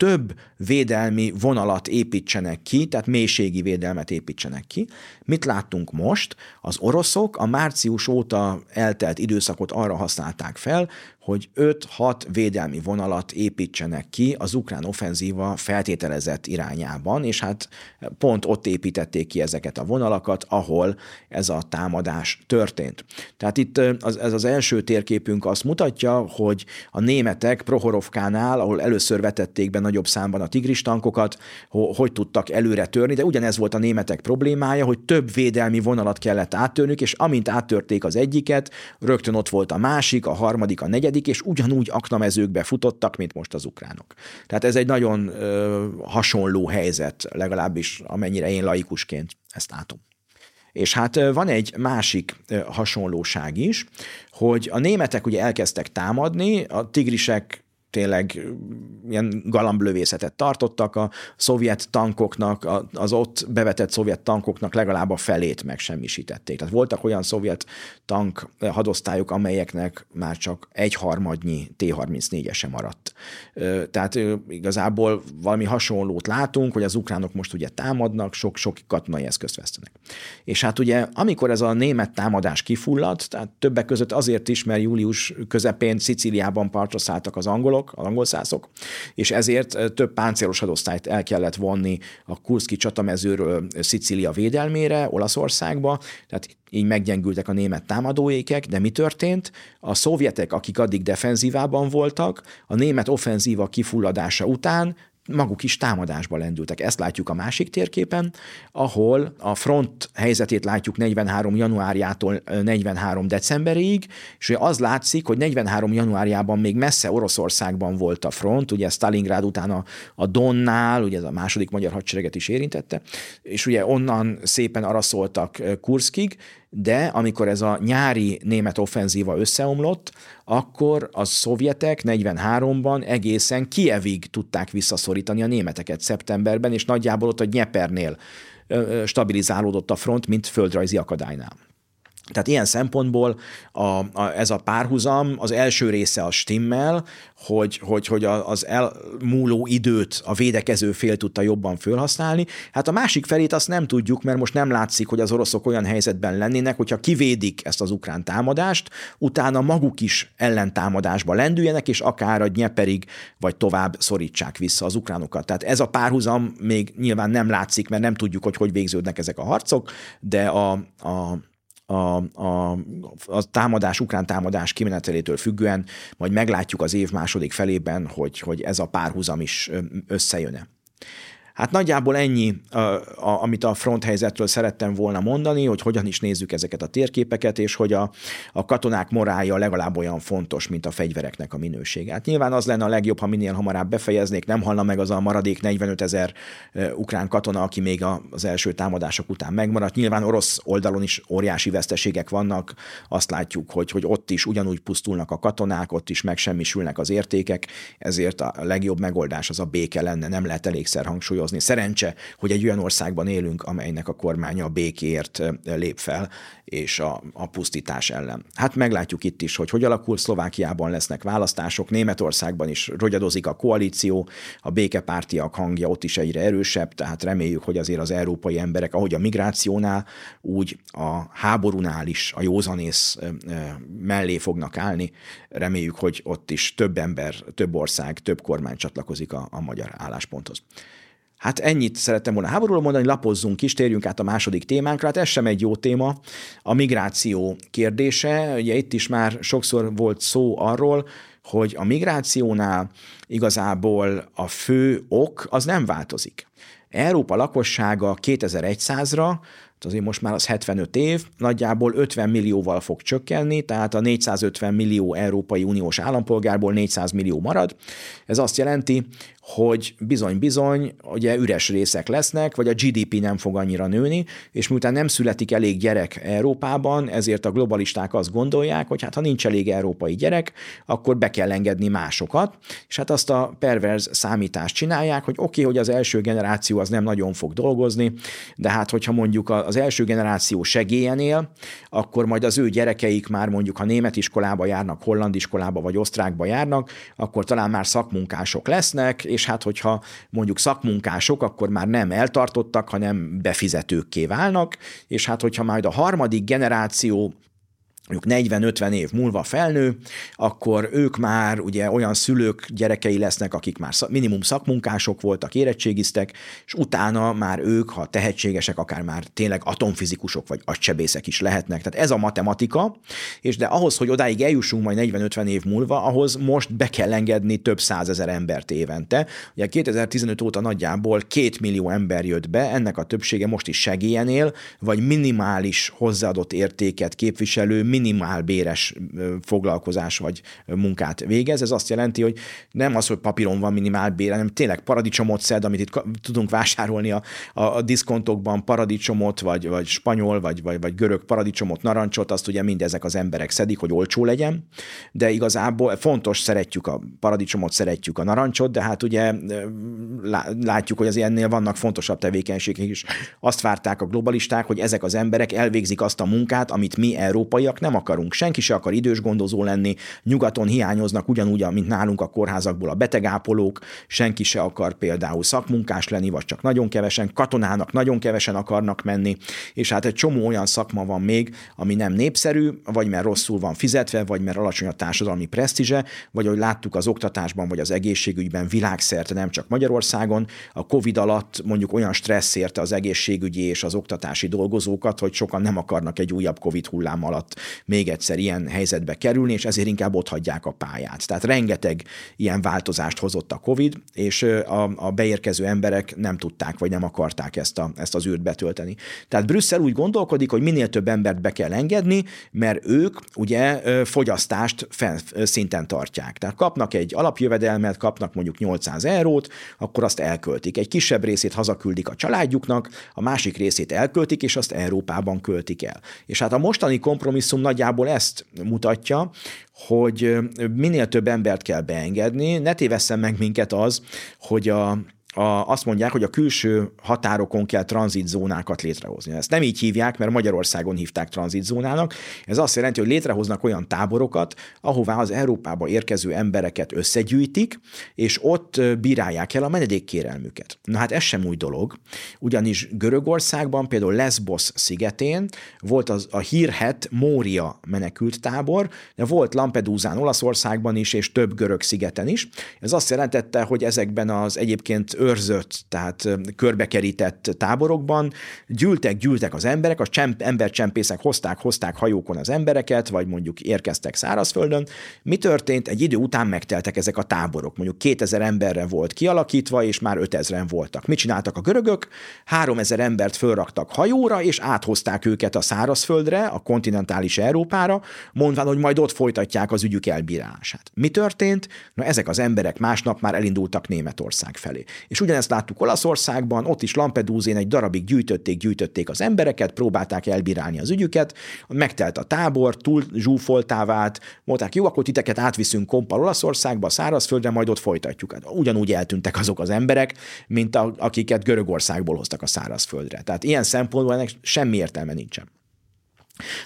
több védelmi vonalat építsenek ki, tehát mélységi védelmet építsenek ki. Mit láttunk most? Az oroszok a március óta eltelt időszakot arra használták fel, hogy 5-6 védelmi vonalat építsenek ki az ukrán offenzíva feltételezett irányában, és hát pont ott építették ki ezeket a vonalakat, ahol ez a támadás történt. Tehát itt az, ez az első térképünk azt mutatja, hogy a németek Prohorovkánál, ahol először vetették be nagyobb számban a tigris tankokat, hogy tudtak előre törni, de ugyanez volt a németek problémája, hogy több védelmi vonalat kellett áttörnünk, és amint áttörték az egyiket, rögtön ott volt a másik, a harmadik, a negyedik, és ugyanúgy aknamezőkbe futottak, mint most az ukránok. Tehát ez egy nagyon ö, hasonló helyzet, legalábbis amennyire én laikusként ezt látom. És hát van egy másik hasonlóság is, hogy a németek ugye elkezdtek támadni, a tigrisek tényleg ilyen galamblövészetet tartottak, a szovjet tankoknak, az ott bevetett szovjet tankoknak legalább a felét megsemmisítették. Tehát voltak olyan szovjet tank hadosztályok, amelyeknek már csak egy harmadnyi T-34-ese maradt. Tehát igazából valami hasonlót látunk, hogy az ukránok most ugye támadnak, sok-sok katonai eszközt vesztenek. És hát ugye, amikor ez a német támadás kifulladt, tehát többek között azért is, mert július közepén Szicíliában partra szálltak az angolok, az angolszászok, és ezért több páncélos hadosztályt el kellett vonni a Kurszki csatamezőről Szicília védelmére, Olaszországba, tehát így meggyengültek a német támadóékek, de mi történt? A szovjetek, akik addig defenzívában voltak, a német offenzíva kifulladása után maguk is támadásba lendültek. Ezt látjuk a másik térképen, ahol a front helyzetét látjuk 43. januárjától 43. decemberig, és az látszik, hogy 43. januárjában még messze Oroszországban volt a front, ugye Stalingrad után a, a Donnál, ugye ez a második magyar hadsereget is érintette, és ugye onnan szépen araszoltak Kurskig, de amikor ez a nyári német offenzíva összeomlott, akkor a szovjetek 43-ban egészen Kievig tudták visszaszorítani a németeket szeptemberben, és nagyjából ott a Nyepernél stabilizálódott a front, mint földrajzi akadálynál. Tehát ilyen szempontból a, a, ez a párhuzam, az első része a stimmel, hogy, hogy, hogy az elmúló időt a védekező fél tudta jobban felhasználni. Hát a másik felét azt nem tudjuk, mert most nem látszik, hogy az oroszok olyan helyzetben lennének, hogyha kivédik ezt az ukrán támadást, utána maguk is ellentámadásba lendüljenek, és akár a Nyeperig vagy tovább szorítsák vissza az ukránokat. Tehát ez a párhuzam még nyilván nem látszik, mert nem tudjuk, hogy hogy végződnek ezek a harcok, de a, a a, a, a támadás, ukrán támadás kimenetelétől függően majd meglátjuk az év második felében, hogy, hogy ez a párhuzam is összejön-e. Hát nagyjából ennyi, amit a front helyzetről szerettem volna mondani, hogy hogyan is nézzük ezeket a térképeket, és hogy a, a katonák morálja legalább olyan fontos, mint a fegyvereknek a minősége. Hát nyilván az lenne a legjobb, ha minél hamarabb befejeznék, nem halna meg az a maradék 45 ezer ukrán katona, aki még az első támadások után megmaradt. Nyilván orosz oldalon is óriási veszteségek vannak, azt látjuk, hogy, hogy ott is ugyanúgy pusztulnak a katonák, ott is megsemmisülnek az értékek, ezért a legjobb megoldás az a béke lenne, nem lehet elégszer hangsúlyozni hozni. Szerencse, hogy egy olyan országban élünk, amelynek a kormánya a békért lép fel, és a, a pusztítás ellen. Hát meglátjuk itt is, hogy hogy alakul. Szlovákiában lesznek választások, Németországban is rogyadozik a koalíció, a békepártiak hangja ott is egyre erősebb, tehát reméljük, hogy azért az európai emberek, ahogy a migrációnál, úgy a háborúnál is a józanész mellé fognak állni. Reméljük, hogy ott is több ember, több ország, több kormány csatlakozik a, a magyar állásponthoz. Hát ennyit szerettem volna háborúról mondani, lapozzunk is, térjünk át a második témánkra. Hát ez sem egy jó téma, a migráció kérdése. Ugye itt is már sokszor volt szó arról, hogy a migrációnál igazából a fő ok az nem változik. Európa lakossága 2100-ra azért most már az 75 év, nagyjából 50 millióval fog csökkenni, tehát a 450 millió Európai Uniós állampolgárból 400 millió marad. Ez azt jelenti, hogy bizony-bizony, ugye üres részek lesznek, vagy a GDP nem fog annyira nőni, és miután nem születik elég gyerek Európában, ezért a globalisták azt gondolják, hogy hát ha nincs elég európai gyerek, akkor be kell engedni másokat, és hát azt a perverz számítást csinálják, hogy oké, okay, hogy az első generáció az nem nagyon fog dolgozni, de hát hogyha mondjuk az első generáció segélyen él, akkor majd az ő gyerekeik már mondjuk, ha német iskolába járnak, holland iskolába vagy osztrákba járnak, akkor talán már szakmunkások lesznek, és hát hogyha mondjuk szakmunkások, akkor már nem eltartottak, hanem befizetőkké válnak, és hát hogyha majd a harmadik generáció mondjuk 40-50 év múlva felnő, akkor ők már ugye olyan szülők gyerekei lesznek, akik már minimum szakmunkások voltak, érettségiztek, és utána már ők, ha tehetségesek, akár már tényleg atomfizikusok vagy agysebészek is lehetnek. Tehát ez a matematika, és de ahhoz, hogy odáig eljussunk majd 40-50 év múlva, ahhoz most be kell engedni több százezer embert évente. Ugye 2015 óta nagyjából két millió ember jött be, ennek a többsége most is segélyen él, vagy minimális hozzáadott értéket képviselő, minimál béres foglalkozás vagy munkát végez. Ez azt jelenti, hogy nem az, hogy papíron van minimál bér, hanem tényleg paradicsomot szed, amit itt tudunk vásárolni a, a, a diszkontokban, paradicsomot, vagy, vagy spanyol, vagy, vagy, vagy görög paradicsomot, narancsot, azt ugye mindezek az emberek szedik, hogy olcsó legyen, de igazából fontos, szeretjük a paradicsomot, szeretjük a narancsot, de hát ugye látjuk, hogy az ennél vannak fontosabb tevékenységek is. Azt várták a globalisták, hogy ezek az emberek elvégzik azt a munkát, amit mi európaiak nem akarunk. Senki se akar idős gondozó lenni, nyugaton hiányoznak ugyanúgy, mint nálunk a kórházakból a betegápolók, senki se akar például szakmunkás lenni, vagy csak nagyon kevesen, katonának nagyon kevesen akarnak menni, és hát egy csomó olyan szakma van még, ami nem népszerű, vagy mert rosszul van fizetve, vagy mert alacsony a társadalmi presztízse, vagy ahogy láttuk az oktatásban, vagy az egészségügyben világszerte, nem csak Magyarországon, a COVID alatt mondjuk olyan stressz érte az egészségügyi és az oktatási dolgozókat, hogy sokan nem akarnak egy újabb COVID hullám alatt még egyszer ilyen helyzetbe kerülni, és ezért inkább ott hagyják a pályát. Tehát rengeteg ilyen változást hozott a COVID, és a, a beérkező emberek nem tudták, vagy nem akarták ezt, a, ezt az űrt betölteni. Tehát Brüsszel úgy gondolkodik, hogy minél több embert be kell engedni, mert ők ugye fogyasztást fenn, szinten tartják. Tehát kapnak egy alapjövedelmet, kapnak mondjuk 800 eurót, akkor azt elköltik. Egy kisebb részét hazaküldik a családjuknak, a másik részét elköltik, és azt Európában költik el. És hát a mostani kompromisszum nagyjából ezt mutatja, hogy minél több embert kell beengedni, ne tévesszen meg minket az, hogy a a, azt mondják, hogy a külső határokon kell tranzitzónákat létrehozni. Ezt nem így hívják, mert Magyarországon hívták tranzitzónának. Ez azt jelenti, hogy létrehoznak olyan táborokat, ahová az Európába érkező embereket összegyűjtik, és ott bírálják el a menedékkérelmüket. Na hát ez sem új dolog, ugyanis Görögországban, például Lesbos szigetén volt az, a hírhet Mória menekült tábor, de volt Lampedusán, Olaszországban is, és több görög szigeten is. Ez azt jelentette, hogy ezekben az egyébként őrzött, tehát körbekerített táborokban gyűltek, gyűltek az emberek, a csemp, embercsempészek hozták, hozták hajókon az embereket, vagy mondjuk érkeztek szárazföldön. Mi történt? Egy idő után megteltek ezek a táborok. Mondjuk 2000 emberre volt kialakítva, és már 5000-en voltak. Mit csináltak a görögök? 3000 embert fölraktak hajóra, és áthozták őket a szárazföldre, a kontinentális Európára, mondván, hogy majd ott folytatják az ügyük elbírálását. Mi történt? Na, ezek az emberek másnap már elindultak Németország felé. És ugyanezt láttuk Olaszországban, ott is Lampedúzén egy darabig gyűjtötték, gyűjtötték az embereket, próbálták elbírálni az ügyüket, megtelt a tábor, túl zsúfoltá vált, mondták, jó, akkor titeket átviszünk kompal Olaszországba, szárazföldre, majd ott folytatjuk. Hát ugyanúgy eltűntek azok az emberek, mint a, akiket Görögországból hoztak a szárazföldre. Tehát ilyen szempontból ennek semmi értelme nincsen.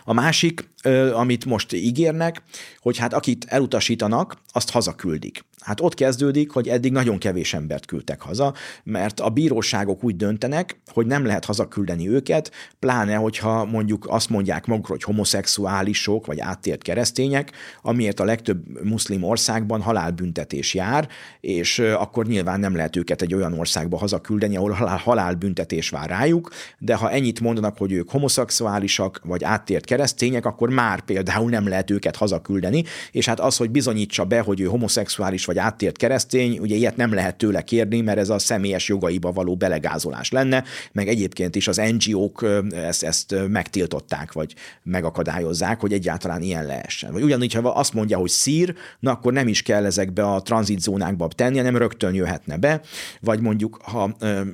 A másik, amit most ígérnek, hogy hát akit elutasítanak, azt hazaküldik. Hát ott kezdődik, hogy eddig nagyon kevés embert küldtek haza, mert a bíróságok úgy döntenek, hogy nem lehet hazaküldeni őket, pláne, hogyha mondjuk azt mondják magukról, hogy homoszexuálisok vagy áttért keresztények, amiért a legtöbb muszlim országban halálbüntetés jár, és akkor nyilván nem lehet őket egy olyan országba hazaküldeni, ahol halálbüntetés vár rájuk, de ha ennyit mondanak, hogy ők homoszexuálisak vagy áttért keresztények, akkor már például nem lehet őket hazaküldeni, és hát az, hogy bizonyítsa be, hogy ő homoszexuális vagy áttért keresztény, ugye ilyet nem lehet tőle kérni, mert ez a személyes jogaiba való belegázolás lenne, meg egyébként is az NGO-k ezt, ezt megtiltották, vagy megakadályozzák, hogy egyáltalán ilyen lehessen. Vagy ugyanígy, ha azt mondja, hogy szír, na akkor nem is kell ezekbe a tranzitzónákba tenni, hanem rögtön jöhetne be, vagy mondjuk, ha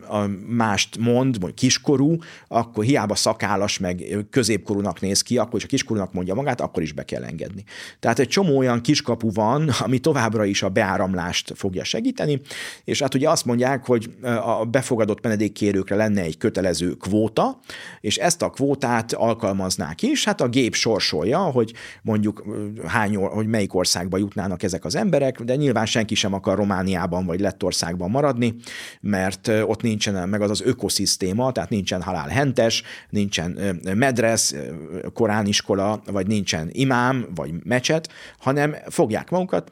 a mást mond, vagy kiskorú, akkor hiába szakállas, meg középkorúnak néz ki, akkor is a kiskorúnak mondja magát, akkor is be kell engedni. Tehát egy csomó olyan kiskapu van, ami továbbra is a beáramlást fogja segíteni, és hát ugye azt mondják, hogy a befogadott menedékkérőkre lenne egy kötelező kvóta, és ezt a kvótát alkalmaznák is, hát a gép sorsolja, hogy mondjuk hány, hogy melyik országba jutnának ezek az emberek, de nyilván senki sem akar Romániában vagy Lettországban maradni, mert ott nincsen meg az az ökoszisztéma, tehát nincsen halálhentes, nincsen medresz, korániskola, vagy nincsen imám, vagy mecset, hanem fogják magukat,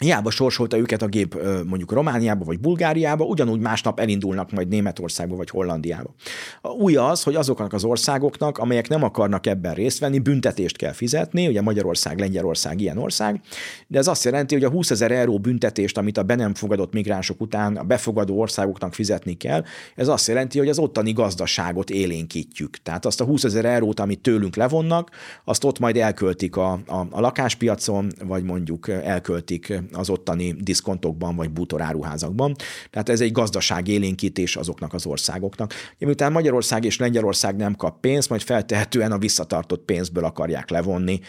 Hiába sorsolta őket a gép mondjuk Romániába vagy Bulgáriába, ugyanúgy másnap elindulnak majd Németországba vagy Hollandiába. A új az, hogy azoknak az országoknak, amelyek nem akarnak ebben részt venni, büntetést kell fizetni, ugye Magyarország, Lengyelország ilyen ország, de ez azt jelenti, hogy a 20 ezer euró büntetést, amit a be nem fogadott migránsok után a befogadó országoknak fizetni kell, ez azt jelenti, hogy az ottani gazdaságot élénkítjük. Tehát azt a 20 ezer eurót, amit tőlünk levonnak, azt ott majd elköltik a, a, a lakáspiacon, vagy mondjuk elköltik az ottani diszkontokban vagy bútoráruházakban. Tehát ez egy gazdaság élénkítés azoknak az országoknak. Miután Magyarország és Lengyelország nem kap pénzt, majd feltehetően a visszatartott pénzből akarják levonni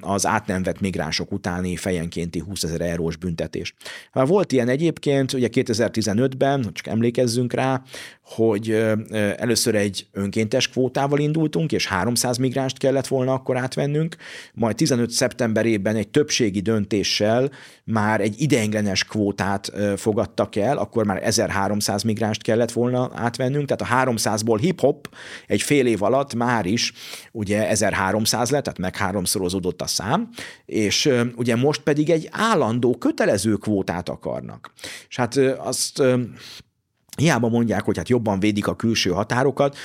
az át nem vett migránsok utáni fejenkénti 20 ezer eurós büntetést. Volt ilyen egyébként, ugye 2015-ben, csak emlékezzünk rá, hogy először egy önkéntes kvótával indultunk, és 300 migránst kellett volna akkor átvennünk, majd 15 szeptemberében egy többségi döntéssel már egy ideiglenes kvótát fogadtak el, akkor már 1300 migránst kellett volna átvennünk, tehát a 300-ból hip-hop egy fél év alatt már is ugye 1300 lett, tehát meg háromszorozódott a szám, és ugye most pedig egy állandó, kötelező kvótát akarnak. És hát azt Hiába mondják, hogy hát jobban védik a külső határokat,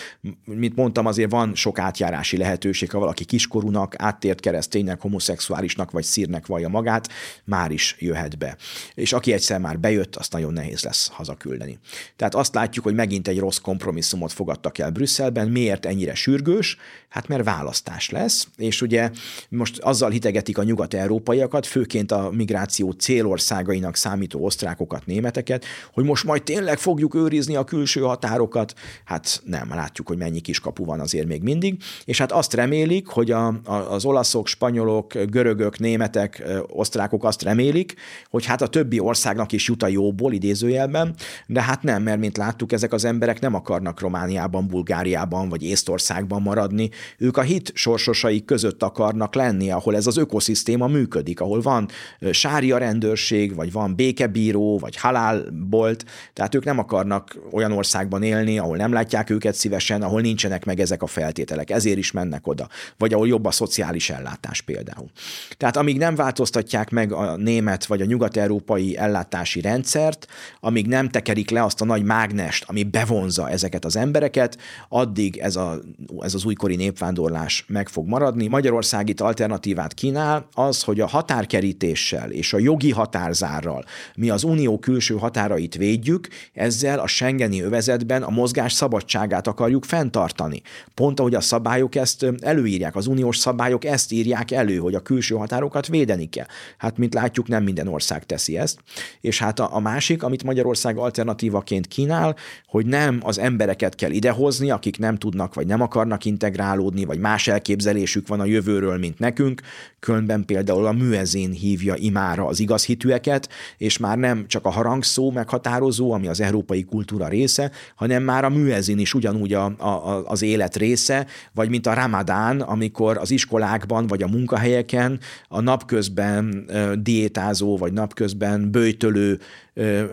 mint mondtam, azért van sok átjárási lehetőség, ha valaki kiskorúnak, áttért kereszténynek, homoszexuálisnak vagy szírnek vallja magát, már is jöhet be. És aki egyszer már bejött, azt nagyon nehéz lesz hazaküldeni. Tehát azt látjuk, hogy megint egy rossz kompromisszumot fogadtak el Brüsszelben. Miért ennyire sürgős? Hát mert választás lesz, és ugye most azzal hitegetik a nyugat-európaiakat, főként a migráció célországainak számító osztrákokat, németeket, hogy most majd tényleg fogjuk őrizni a külső határokat, hát nem, látjuk, hogy mennyi kis kapu van azért még mindig, és hát azt remélik, hogy a, a, az olaszok, spanyolok, görögök, németek, osztrákok azt remélik, hogy hát a többi országnak is jut a jóból, idézőjelben, de hát nem, mert mint láttuk, ezek az emberek nem akarnak Romániában, Bulgáriában vagy Észtországban maradni, ők a hit sorsosaik között akarnak lenni, ahol ez az ökoszisztéma működik, ahol van sária rendőrség, vagy van békebíró, vagy halálbolt, tehát ők nem akarnak akarnak olyan országban élni, ahol nem látják őket szívesen, ahol nincsenek meg ezek a feltételek, ezért is mennek oda, vagy ahol jobb a szociális ellátás például. Tehát amíg nem változtatják meg a német vagy a nyugat-európai ellátási rendszert, amíg nem tekerik le azt a nagy mágnest, ami bevonza ezeket az embereket, addig ez, a, ez az újkori népvándorlás meg fog maradni. Magyarország itt alternatívát kínál, az, hogy a határkerítéssel és a jogi határzárral mi az unió külső határait védjük, ezzel ezzel a Schengeni övezetben a mozgás szabadságát akarjuk fenntartani. Pont ahogy a szabályok ezt előírják, az uniós szabályok ezt írják elő, hogy a külső határokat védeni kell. Hát, mint látjuk, nem minden ország teszi ezt. És hát a, a másik, amit Magyarország alternatívaként kínál, hogy nem az embereket kell idehozni, akik nem tudnak vagy nem akarnak integrálódni, vagy más elképzelésük van a jövőről, mint nekünk. Kölnben például a műezén hívja imára az igaz hitűeket, és már nem csak a harangszó meghatározó, ami az európai kultúra része, hanem már a műezin is ugyanúgy a, a, az élet része, vagy mint a ramadán, amikor az iskolákban vagy a munkahelyeken a napközben diétázó, vagy napközben bőjtölő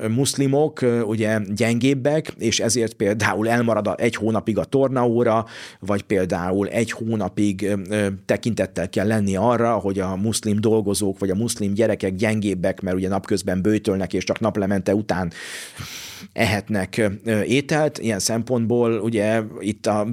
muszlimok ugye gyengébbek, és ezért például elmarad egy hónapig a tornaóra, vagy például egy hónapig tekintettel kell lenni arra, hogy a muszlim dolgozók, vagy a muszlim gyerekek gyengébbek, mert ugye napközben bőtölnek, és csak naplemente után ehetnek ételt. Ilyen szempontból ugye itt a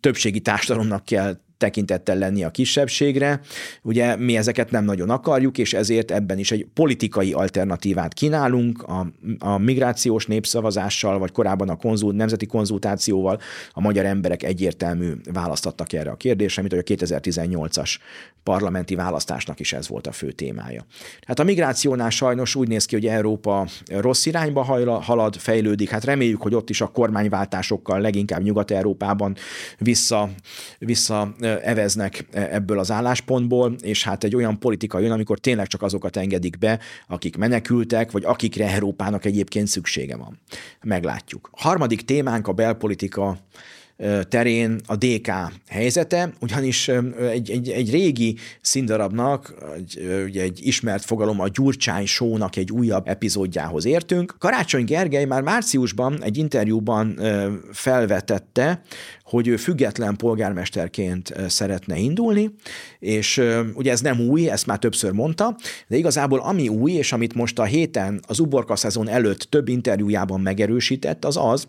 többségi társadalomnak kell tekintettel lenni a kisebbségre. Ugye mi ezeket nem nagyon akarjuk, és ezért ebben is egy politikai alternatívát kínálunk a, a migrációs népszavazással, vagy korábban a konzult, nemzeti konzultációval a magyar emberek egyértelmű választattak erre a kérdésre, mint hogy a 2018-as parlamenti választásnak is ez volt a fő témája. Hát a migrációnál sajnos úgy néz ki, hogy Európa rossz irányba halad, fejlődik. Hát reméljük, hogy ott is a kormányváltásokkal, leginkább Nyugat-Európában vissza, vissza eveznek ebből az álláspontból, és hát egy olyan politika jön, amikor tényleg csak azokat engedik be, akik menekültek, vagy akikre Európának egyébként szüksége van. Meglátjuk. Harmadik témánk a belpolitika terén a DK helyzete, ugyanis egy, egy, egy régi színdarabnak, egy, ugye egy ismert fogalom, a Gyurcsány sónak egy újabb epizódjához értünk. Karácsony Gergely már márciusban egy interjúban felvetette, hogy ő független polgármesterként szeretne indulni, és ugye ez nem új, ezt már többször mondta, de igazából ami új, és amit most a héten az uborka szezon előtt több interjújában megerősített, az az,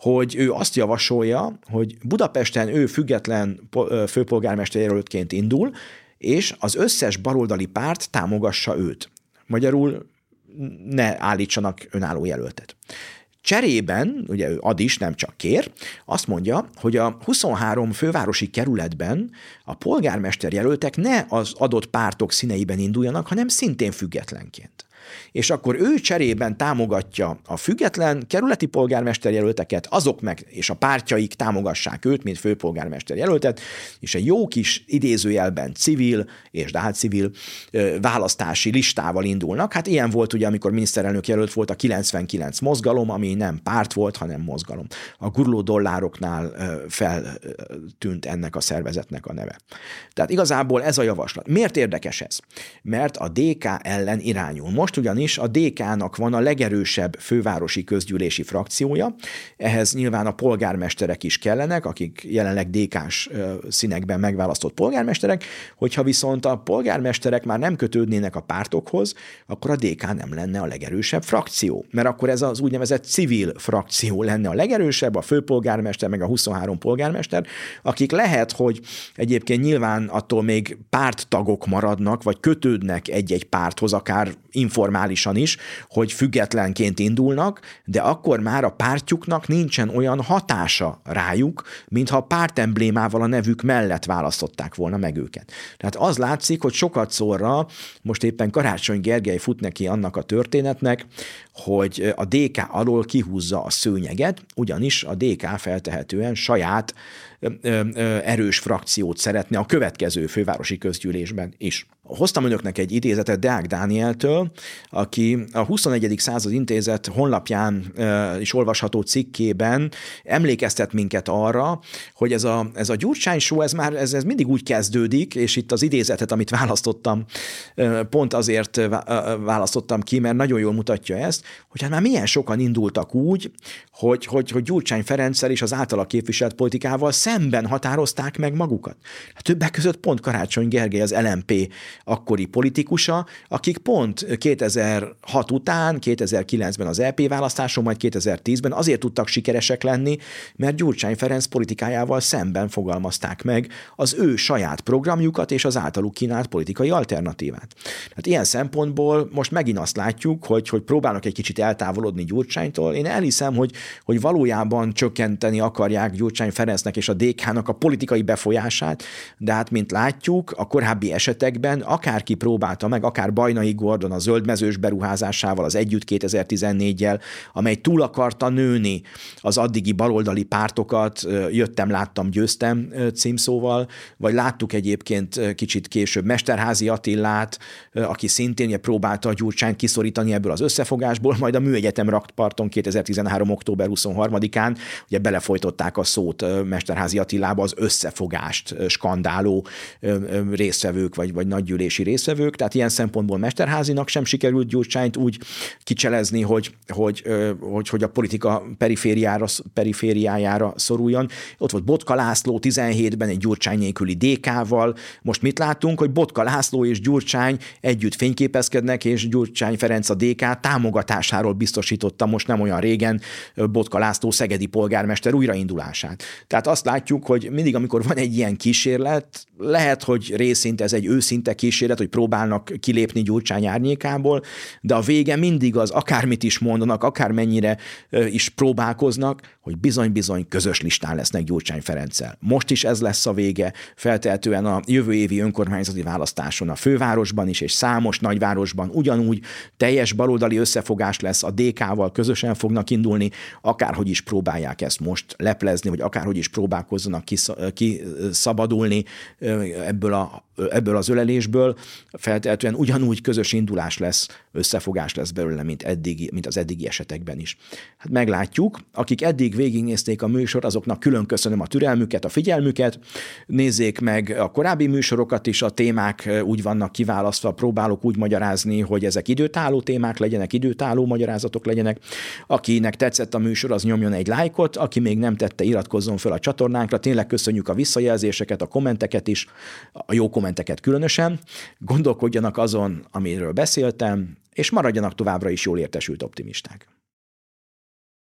hogy ő azt javasolja, hogy Budapesten ő független főpolgármester jelöltként indul, és az összes baloldali párt támogassa őt. Magyarul ne állítsanak önálló jelöltet. Cserében, ugye ő ad is, nem csak kér, azt mondja, hogy a 23 fővárosi kerületben a polgármester jelöltek ne az adott pártok színeiben induljanak, hanem szintén függetlenként és akkor ő cserében támogatja a független kerületi polgármester jelölteket, azok meg és a pártjaik támogassák őt, mint főpolgármester jelöltet, és egy jó kis idézőjelben civil, és de hát civil választási listával indulnak. Hát ilyen volt ugye, amikor miniszterelnök jelölt volt a 99 mozgalom, ami nem párt volt, hanem mozgalom. A guruló dollároknál feltűnt ennek a szervezetnek a neve. Tehát igazából ez a javaslat. Miért érdekes ez? Mert a DK ellen irányul. Most ugyanis a DK-nak van a legerősebb fővárosi közgyűlési frakciója, ehhez nyilván a polgármesterek is kellenek, akik jelenleg DK-s színekben megválasztott polgármesterek, hogyha viszont a polgármesterek már nem kötődnének a pártokhoz, akkor a DK nem lenne a legerősebb frakció, mert akkor ez az úgynevezett civil frakció lenne a legerősebb, a főpolgármester, meg a 23 polgármester, akik lehet, hogy egyébként nyilván attól még párttagok maradnak, vagy kötődnek egy-egy párthoz, akár informálisan is, hogy függetlenként indulnak, de akkor már a pártjuknak nincsen olyan hatása rájuk, mintha a pártemblémával a nevük mellett választották volna meg őket. Tehát az látszik, hogy sokat szorra most éppen Karácsony Gergely fut neki annak a történetnek, hogy a DK alól kihúzza a szőnyeget, ugyanis a DK feltehetően saját erős frakciót szeretne a következő fővárosi közgyűlésben is. Hoztam önöknek egy idézetet Deák Dánieltől, aki a 21. század intézet honlapján is olvasható cikkében emlékeztet minket arra, hogy ez a, ez a Gyurcsány show, ez már ez, ez mindig úgy kezdődik, és itt az idézetet, amit választottam, pont azért választottam ki, mert nagyon jól mutatja ezt, hogy hát már milyen sokan indultak úgy, hogy, hogy, hogy Gyurcsány Ferenccel és az általa képviselt politikával szemben határozták meg magukat. Hát többek között pont Karácsony Gergely az LMP akkori politikusa, akik pont 2006 után, 2009-ben az EP választáson, majd 2010-ben azért tudtak sikeresek lenni, mert Gyurcsány Ferenc politikájával szemben fogalmazták meg az ő saját programjukat és az általuk kínált politikai alternatívát. Hát ilyen szempontból most megint azt látjuk, hogy, hogy próbálnak egy kicsit eltávolodni Gyurcsánytól. Én elhiszem, hogy, hogy valójában csökkenteni akarják Gyurcsány Ferencnek és a DK-nak a politikai befolyását, de hát mint látjuk, a korábbi esetekben akárki próbálta meg, akár Bajnai Gordon a zöldmezős beruházásával, az Együtt 2014-jel, amely túl akarta nőni az addigi baloldali pártokat, jöttem, láttam, győztem címszóval, vagy láttuk egyébként kicsit később Mesterházi Attillát, aki szintén próbálta a Gyurcsányt kiszorítani ebből az összefogásból, majd a Műegyetem rakparton 2013. október 23-án ugye belefolytották a szót Mesterházi Attilába az összefogást skandáló résztvevők vagy, vagy nagygyűlési résztvevők, tehát ilyen szempontból Mesterházinak sem sikerült Gyurcsányt úgy kicselezni, hogy, hogy, hogy, hogy a politika perifériára, perifériájára szoruljon. Ott volt Botka László 17-ben egy Gyurcsány nélküli DK-val. Most mit látunk, hogy Botka László és Gyurcsány együtt fényképezkednek, és Gyurcsány Ferenc a DK támogatásáról biztosította most nem olyan régen Botka László szegedi polgármester újraindulását. Tehát azt látjuk, hogy mindig, amikor van egy ilyen kísérlet, lehet, hogy részint ez egy őszinte kísérlet, hogy próbálnak kilépni Gyurcsány árnyékából, de a vége mindig az, akármit is mondanak, akármennyire is próbálkoznak, hogy bizony-bizony közös listán lesznek Gyurcsány Ferenccel. Most is ez lesz a vége, feltehetően a jövő évi önkormányzati választáson a fővárosban is, és számos nagyvárosban ugyanúgy teljes baloldali összefogás lesz, a DK-val közösen fognak indulni, akárhogy is próbálják ezt most leplezni, vagy akárhogy is próbálkozzanak kiszabadulni ebből, a, ebből az ölelésből, feltehetően ugyanúgy közös indulás lesz, összefogás lesz belőle, mint, eddig, mint az eddigi esetekben is. Hát meglátjuk, akik eddig végignézték a műsor, azoknak külön köszönöm a türelmüket, a figyelmüket. Nézzék meg a korábbi műsorokat is, a témák úgy vannak kiválasztva, próbálok úgy magyarázni, hogy ezek időtálló témák legyenek, időtálló magyarázatok legyenek. Akinek tetszett a műsor, az nyomjon egy lájkot, aki még nem tette, iratkozzon fel a csatornánkra. Tényleg köszönjük a visszajelzéseket, a kommenteket is, a jó kommenteket különösen. Gondolkodjanak azon, amiről beszéltem, és maradjanak továbbra is jól értesült optimisták.